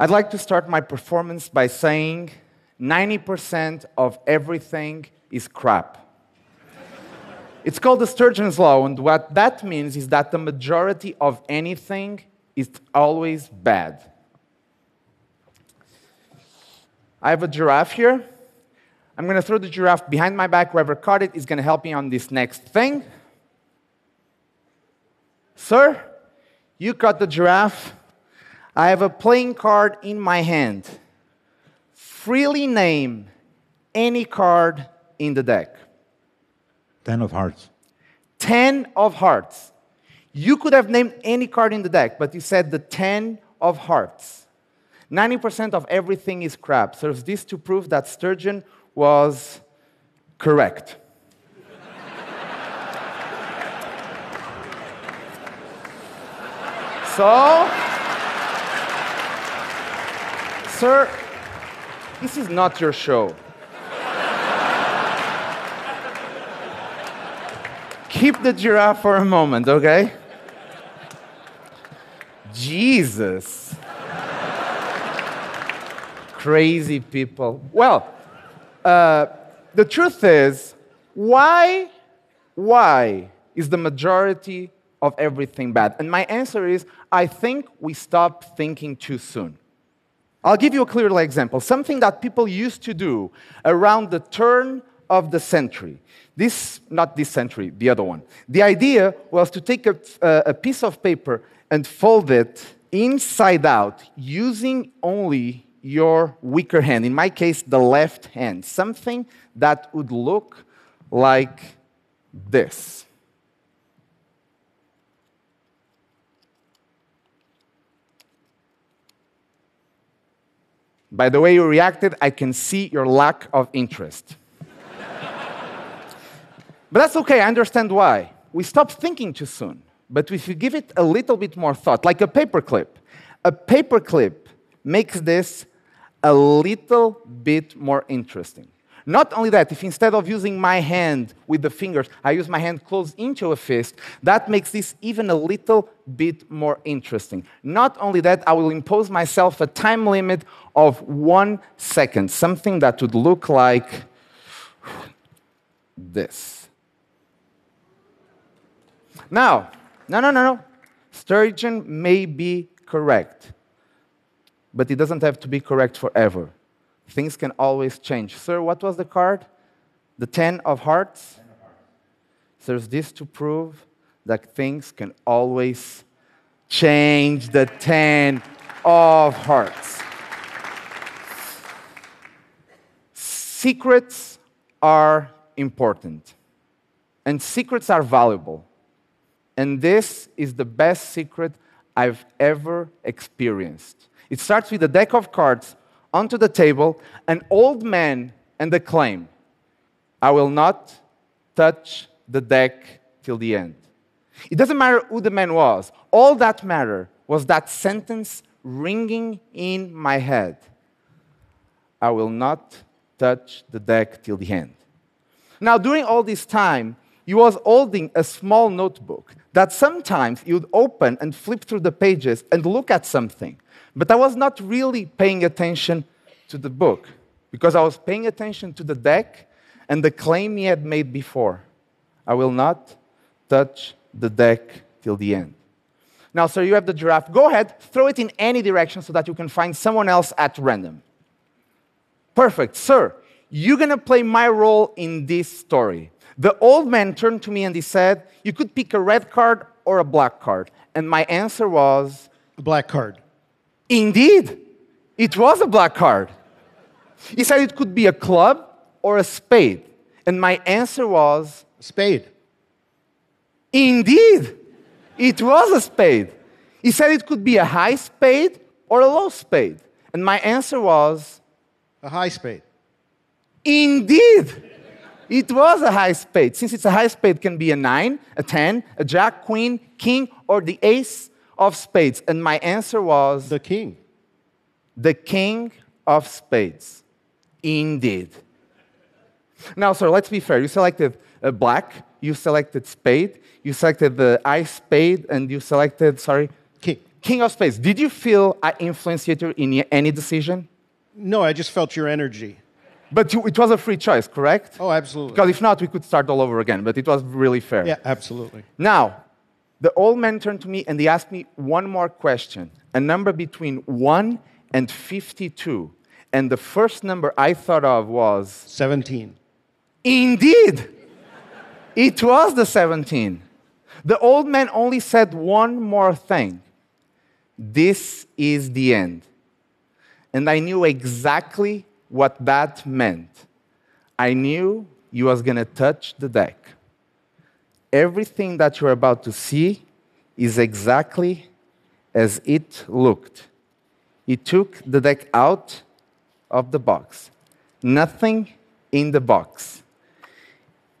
I'd like to start my performance by saying 90% of everything is crap. it's called the Sturgeon's Law, and what that means is that the majority of anything is always bad. I have a giraffe here. I'm going to throw the giraffe behind my back. Whoever caught it is going to help me on this next thing. Sir, you caught the giraffe. I have a playing card in my hand. Freely name any card in the deck. Ten of hearts. Ten of hearts. You could have named any card in the deck, but you said the ten of hearts. 90% of everything is crap. Serves this to prove that Sturgeon was correct. so, sir, this is not your show. Keep the giraffe for a moment, okay? Jesus. Crazy people. Well, uh, the truth is, why, why is the majority of everything bad? And my answer is, I think we stop thinking too soon. I'll give you a clear example. Something that people used to do around the turn of the century. This, not this century, the other one. The idea was to take a, a piece of paper and fold it inside out using only your weaker hand, in my case, the left hand, something that would look like this. By the way you reacted, I can see your lack of interest. but that's okay, I understand why. We stop thinking too soon. But if you give it a little bit more thought, like a paperclip, a paperclip makes this a little bit more interesting. Not only that, if instead of using my hand with the fingers, I use my hand closed into a fist, that makes this even a little bit more interesting. Not only that, I will impose myself a time limit of one second, something that would look like this. Now, no, no, no, no. Sturgeon may be correct but it doesn't have to be correct forever. Things can always change. Sir, what was the card? The Ten of Hearts? Ten of hearts. There's this to prove that things can always change. The Ten of Hearts. Secrets are important, and secrets are valuable. And this is the best secret I've ever experienced. It starts with a deck of cards onto the table, an old man and the claim I will not touch the deck till the end. It doesn't matter who the man was, all that mattered was that sentence ringing in my head I will not touch the deck till the end. Now, during all this time, he was holding a small notebook that sometimes he would open and flip through the pages and look at something. But I was not really paying attention to the book because I was paying attention to the deck and the claim he had made before. I will not touch the deck till the end. Now, sir, you have the giraffe. Go ahead, throw it in any direction so that you can find someone else at random. Perfect. Sir, you're going to play my role in this story. The old man turned to me and he said, You could pick a red card or a black card. And my answer was, A black card. Indeed, it was a black card. He said it could be a club or a spade. And my answer was spade. Indeed, it was a spade. He said it could be a high spade or a low spade. And my answer was a high spade. Indeed, it was a high spade. Since it's a high spade, it can be a nine, a ten, a jack, queen, king, or the ace of spades? And my answer was the king. The king of spades. Indeed. Now, sir, let's be fair. You selected a black, you selected spade, you selected the ice spade, and you selected, sorry, king. King of Spades, did you feel I influenced you in any decision? No, I just felt your energy. But you- it was a free choice, correct? Oh, absolutely. Because if not, we could start all over again, but it was really fair. Yeah, absolutely. Now, the old man turned to me and he asked me one more question a number between 1 and 52. And the first number I thought of was 17. Indeed, it was the 17. The old man only said one more thing This is the end. And I knew exactly what that meant. I knew he was going to touch the deck. Everything that you're about to see is exactly as it looked. He took the deck out of the box. Nothing in the box.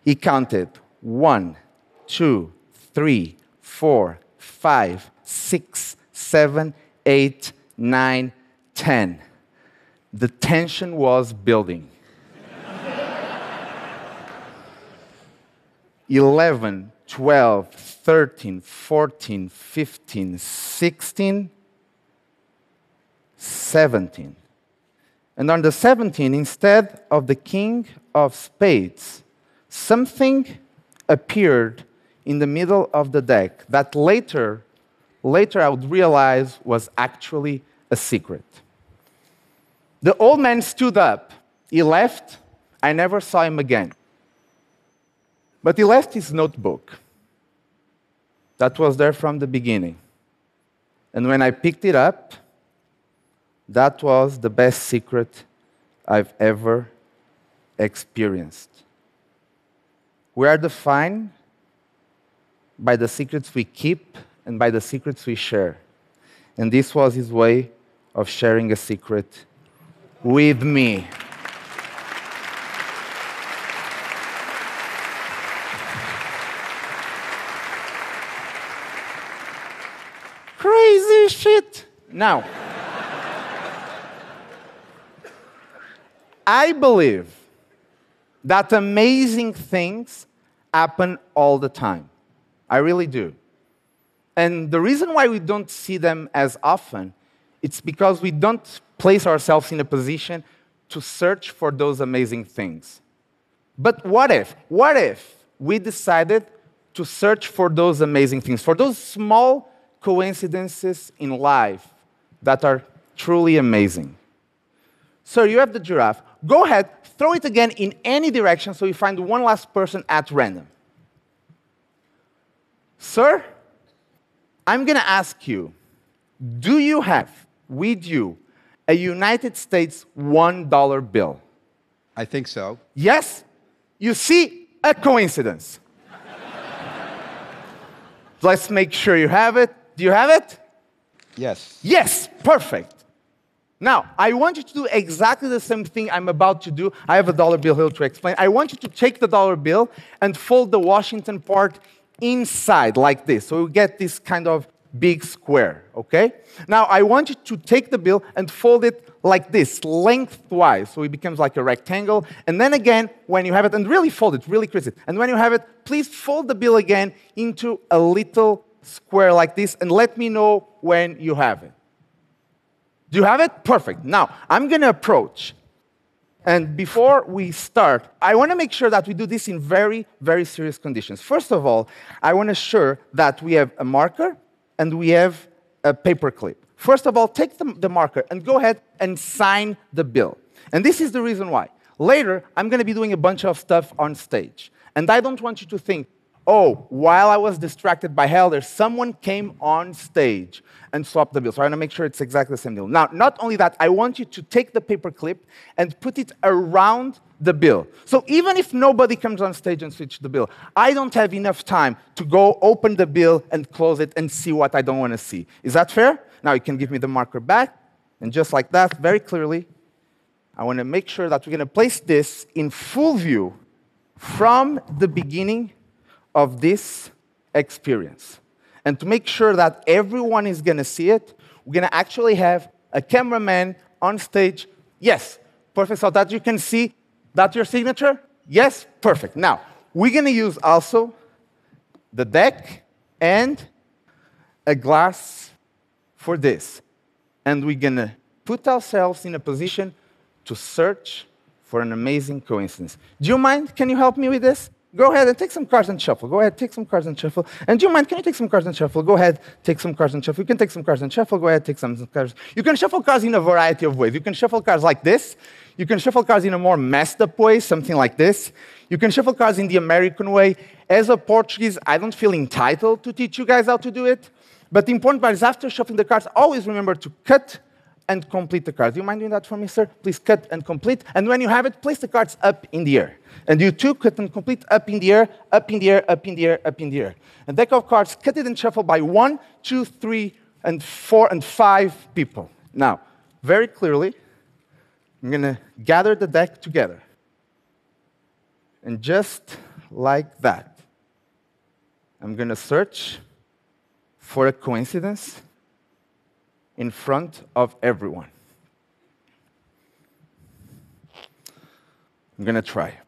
He counted one, two, three, four, five, six, seven, eight, nine, ten. The tension was building. 11, 12, 13, 14, 15, 16, 17. And on the 17, instead of the king of spades, something appeared in the middle of the deck that later, later I would realize was actually a secret. The old man stood up. He left. I never saw him again. But he left his notebook that was there from the beginning. And when I picked it up, that was the best secret I've ever experienced. We are defined by the secrets we keep and by the secrets we share. And this was his way of sharing a secret with me. Crazy shit. Now, I believe that amazing things happen all the time. I really do. And the reason why we don't see them as often, it's because we don't place ourselves in a position to search for those amazing things. But what if? What if we decided to search for those amazing things, for those small coincidences in life that are truly amazing? So you have the giraffe. Go ahead, throw it again in any direction so you find one last person at random. Sir, I'm going to ask you do you have with you a United States $1 bill? I think so. Yes? You see, a coincidence. Let's make sure you have it. Do you have it? Yes. Yes, perfect. Now, I want you to do exactly the same thing I'm about to do. I have a dollar bill here to explain. I want you to take the dollar bill and fold the Washington part inside like this. So we get this kind of big square, okay? Now, I want you to take the bill and fold it like this, lengthwise, so it becomes like a rectangle. And then again, when you have it, and really fold it, really crease it. And when you have it, please fold the bill again into a little square like this, and let me know when you have it. Do you have it? Perfect. Now, I'm going to approach. And before we start, I want to make sure that we do this in very, very serious conditions. First of all, I want to ensure that we have a marker and we have a paper clip. First of all, take the, the marker and go ahead and sign the bill. And this is the reason why. Later, I'm going to be doing a bunch of stuff on stage. And I don't want you to think, oh, while I was distracted by Helder, someone came on stage and swapped the bill. So I want to make sure it's exactly the same deal. Now, not only that, I want you to take the paper clip and put it around the bill. So even if nobody comes on stage and switch the bill, I don't have enough time to go open the bill and close it and see what I don't want to see. Is that fair? Now you can give me the marker back. And just like that, very clearly, I want to make sure that we're going to place this in full view from the beginning of this experience. And to make sure that everyone is going to see it, we're going to actually have a cameraman on stage. Yes, perfect. So that you can see that your signature? Yes, perfect. Now, we're going to use also the deck and a glass for this. And we're going to put ourselves in a position to search for an amazing coincidence. Do you mind? Can you help me with this? Go ahead and take some cards and shuffle. Go ahead, take some cards and shuffle. And do you mind? Can you take some cards and shuffle? Go ahead, take some cards and shuffle. You can take some cards and shuffle. Go ahead, take some cards. You can shuffle cards in a variety of ways. You can shuffle cards like this. You can shuffle cards in a more messed up way, something like this. You can shuffle cards in the American way. As a Portuguese, I don't feel entitled to teach you guys how to do it. But the important part is after shuffling the cards, always remember to cut and complete the cards. Do you mind doing that for me, sir? Please cut and complete. And when you have it, place the cards up in the air. And you too cut and complete up in the air, up in the air, up in the air, up in the air. And deck of cards cut it and shuffle by one, two, three, and four, and five people. Now, very clearly, I'm going to gather the deck together. And just like that, I'm going to search for a coincidence in front of everyone. I'm going to try.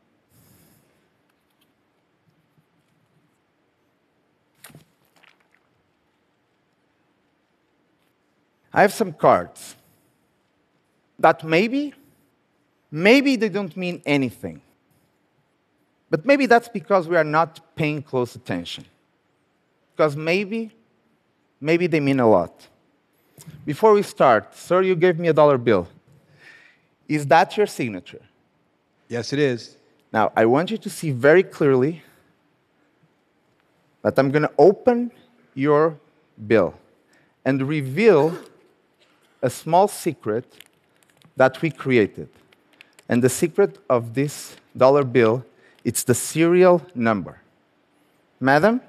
I have some cards that maybe, maybe they don't mean anything. But maybe that's because we are not paying close attention. Because maybe, maybe they mean a lot. Before we start, sir, you gave me a dollar bill. Is that your signature? Yes, it is. Now, I want you to see very clearly that I'm going to open your bill and reveal a small secret that we created. And the secret of this dollar bill, it's the serial number. Madam,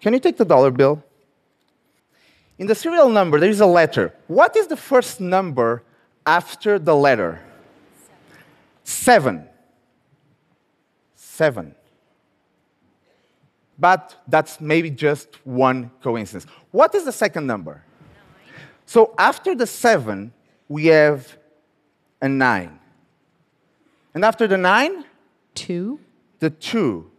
can you take the dollar bill? In the serial number, there is a letter. What is the first number after the letter? Seven. Seven. But that's maybe just one coincidence. What is the second number? Nine. So after the seven, we have a nine. And after the nine, two, the two.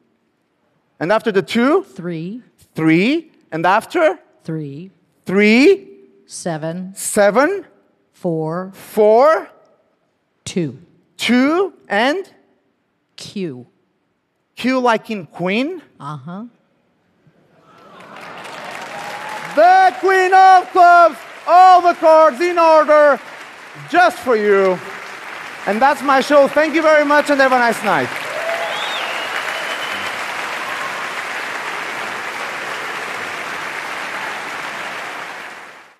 And after the two? Three. Three. And after, three, three, seven, seven, four, four, two. two, and Q. Q like in queen. Uh huh. The queen of clubs, all the cards in order, just for you. And that's my show. Thank you very much and have a nice night.